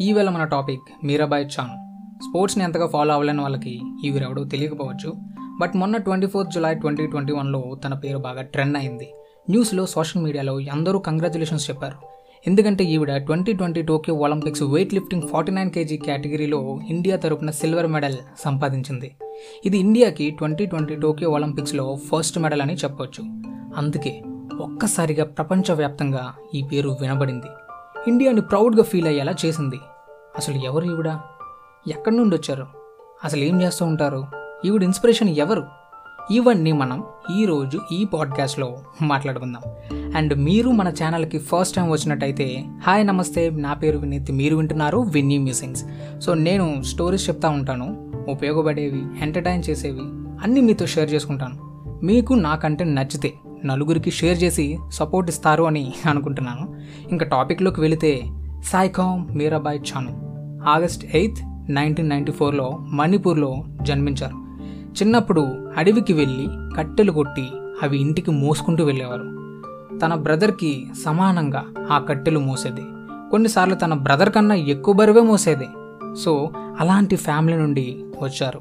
ఈవేళ మన టాపిక్ మీరాబాయ్ చాన్. స్పోర్ట్స్ని ఎంతగా ఫాలో అవ్వలేని వాళ్ళకి ఎవడో తెలియకపోవచ్చు. బట్ మొన్న twenty fourth July twenty twenty వన్లో తన పేరు బాగా ట్రెండ్ అయింది. న్యూస్లో సోషల్ మీడియాలో అందరూ కంగ్రాచులేషన్స్ చెప్పారు. ఎందుకంటే ఈవిడ twenty twenty Tokyo Olympics weight lifting forty nine KG కేటగిరీలో ఇండియా తరపున సిల్వర్ మెడల్ సంపాదించింది. ఇది ఇండియాకి ట్వంటీ ట్వంటీ టోక్యో ఒలింపిక్స్లో ఫస్ట్ మెడల్ అని చెప్పొచ్చు. అందుకే ఒక్కసారిగా ప్రపంచవ్యాప్తంగా ఈ పేరు వినబడింది. ఇండియాని ప్రౌడ్గా ఫీల్ అయ్యేలా చేసింది. అసలు ఎవరు ఈవిడ? ఎక్కడి నుండి వచ్చారు? అసలు ఏం చేస్తూ ఉంటారు? ఈవిడ ఇన్స్పిరేషన్ ఎవరు? ఇవన్నీ మనం ఈరోజు ఈ పాడ్కాస్ట్లో మాట్లాడుకుందాం. అండ్ మీరు మన ఛానల్కి ఫస్ట్ టైం వచ్చినట్టయితే హాయ్ నమస్తే నా పేరు వినీత్ మీరు వింటున్నారు విన్నీ మ్యూజింగ్స్. సో నేను స్టోరీస్ చెప్తా ఉంటాను ఉపయోగపడేవి ఎంటర్టైన్ చేసేవి అన్నీ మీతో షేర్ చేసుకుంటాను. మీకు నాకంటే నచ్చితే నలుగురికి షేర్ చేసి సపోర్ట్ ఇస్తారు అని అనుకుంటున్నాను. ఇంకా టాపిక్లోకి వెళితే Saikhom Mirabai Chanu. August eighth nineteen ninety ఫోర్లో మణిపూర్లో జన్మించారు. చిన్నప్పుడు అడవికి వెళ్ళి కట్టెలు కొట్టి అవి ఇంటికి మోసుకుంటూ వెళ్ళేవారు. తన బ్రదర్కి సమానంగా ఆ కట్టెలు మోసేది. కొన్నిసార్లు తన బ్రదర్ కన్నా ఎక్కువ బరువే మోసేది. సో అలాంటి ఫ్యామిలీ నుండి వచ్చారు.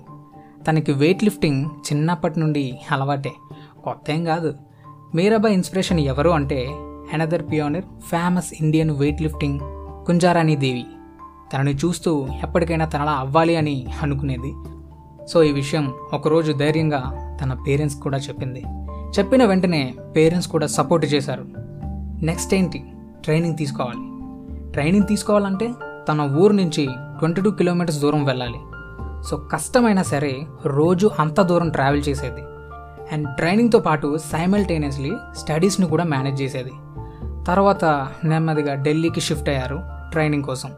తనకి వెయిట్ లిఫ్టింగ్ చిన్నప్పటి నుండి అలవాటే. కొత్త ఏం కాదు. మీరాబాయ్ ఇన్స్పిరేషన్ ఎవరు అంటే another pioneer famous Indian weight lifting Kunjarani Devi. తనని చూస్తూ ఎప్పటికైనా తనలా అవ్వాలి అని అనుకునేది. సో ఈ విషయం ఒకరోజు ధైర్యంగా తన పేరెంట్స్ కూడా చెప్పింది. చెప్పిన వెంటనే పేరెంట్స్ కూడా సపోర్ట్ చేశారు. నెక్స్ట్ ఏంటి? ట్రైనింగ్ తీసుకోవాలి. ట్రైనింగ్ తీసుకోవాలంటే తన ఊరు నుంచి ట్వంటీ టూ కిలోమీటర్స్ దూరం వెళ్ళాలి. సో కష్టమైనా సరే రోజు అంత దూరం ట్రావెల్ చేసేది. అండ్ ట్రైనింగ్తో పాటు సైమల్టేనియస్లీ స్టడీస్ని కూడా మేనేజ్ చేసేది. తర్వాత నెమ్మదిగా ఢిల్లీకి షిఫ్ట్ అయ్యారు ట్రైనింగ్ కోసం.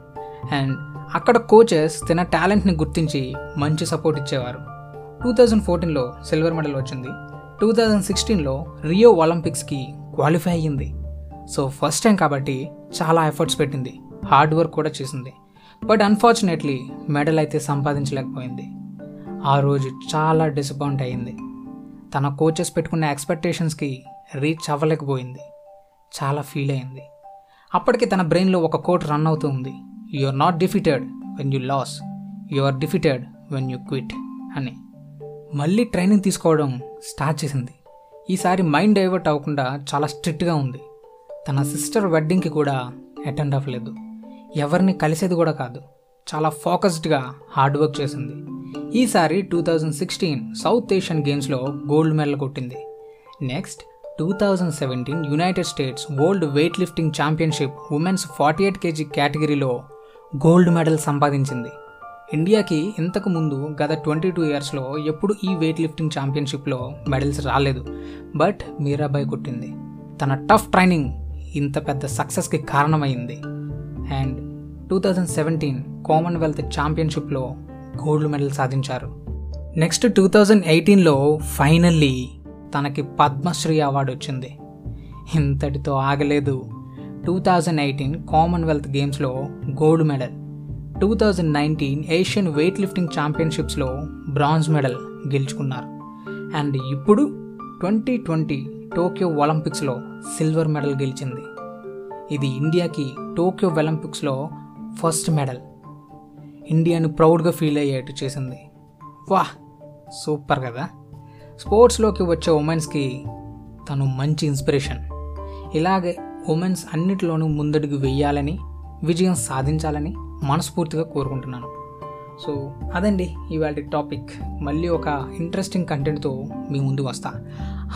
అండ్ అక్కడ కోచెస్ తన టాలెంట్ని గుర్తించి మంచి సపోర్ట్ ఇచ్చేవారు. టూ థౌజండ్ ఫోర్టీన్లో సిల్వర్ మెడల్ వచ్చింది. టూ థౌజండ్ సిక్స్టీన్లో రియో ఒలింపిక్స్కి క్వాలిఫై అయ్యింది. సో ఫస్ట్ టైం కాబట్టి చాలా ఎఫర్ట్స్ పెట్టింది. హార్డ్ వర్క్ కూడా చేసింది. బట్ అన్ఫార్చునేట్లీ మెడల్ అయితే సంపాదించలేకపోయింది. ఆ రోజు చాలా డిసప్పాయింట్ అయ్యింది. తన కోచెస్ పెట్టుకున్న ఎక్స్పెక్టేషన్స్కి రీచ్ అవ్వలేకపోయింది. చాలా ఫీల్ అయింది. అప్పటికి తన బ్రెయిన్లో ఒక కోట్ రన్ అవుతూ ఉంది. You are not defeated when you lose you are defeated when you quit అని. మళ్ళీ ట్రైనింగ్ తీసుకోవడం స్టార్ట్ చేసింది. ఈసారి మైండ్ డైవర్ట్ అవ్వకుండా చాలా స్ట్రిక్ట్గా ఉంది. తన సిస్టర్ వెడ్డింగ్కి కూడా అటెండ్ అవ్వలేదు. ఎవరిని కలిసేది కూడా కాదు. చాలా ఫోకస్డ్గా హార్డ్ వర్క్ చేసింది. ఈసారి two thousand sixteen South Asian గేమ్స్లో గోల్డ్ మెడల్ కొట్టింది. Next two thousand seventeen United States world weight lifting championship women's forty eight KG కేటగిరీలో గోల్డ్ మెడల్ సంపాదించింది. ఇండియాకి ఇంతకు ముందు గత ట్వంటీ టూ ఇయర్స్లో ఎప్పుడు ఈ వెయిట్ లిఫ్టింగ్ ఛాంపియన్షిప్లో మెడల్స్ రాలేదు. బట్ మీరాబాయ్ కొట్టింది. తన టఫ్ ట్రైనింగ్ ఇంత పెద్ద సక్సెస్కి కారణమైంది. And two thousand seventeen Commonwealth ఛాంపియన్షిప్లో gold medal సాధించారు. నెక్స్ట్ టూ థౌజండ్ ఎయిటీన్లో ఫైనల్లీ తనకి పద్మశ్రీ అవార్డు వచ్చింది. ఇంతటితో ఆగలేదు. టూ థౌజండ్ ఎయిటీన్ కామన్వెల్త్ గేమ్స్లో gold medal. Two thousand nineteen Asian weight lifting ఛాంపియన్షిప్స్లో bronze medal గెలుచుకున్నారు. అండ్ ఇప్పుడు ట్వంటీ ట్వంటీ టోక్యో ఒలింపిక్స్లో సిల్వర్ మెడల్ గెలిచింది. ఇది ఇండియాకి టోక్యో ఒలింపిక్స్లో ఫస్ట్ మెడల్. ఇండియాను ప్రౌడ్గా ఫీల్ అయ్యేట్టు చేసింది. వాహ్! సూపర్ కదా? స్పోర్ట్స్లోకి వచ్చే ఉమెన్స్కి తను మంచి ఇన్స్పిరేషన్. ఇలాగే ఉమెన్స్ అన్నిటిలోనూ ముందడుగు వెయ్యాలని విజయం సాధించాలని మనస్ఫూర్తిగా కోరుకుంటున్నాను. సో అదండి ఇవాళ టాపిక్. మళ్ళీ ఒక ఇంట్రెస్టింగ్ కంటెంట్తో మీ ముందు వస్తా.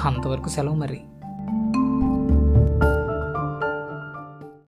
అంతవరకు సెలవు మరి.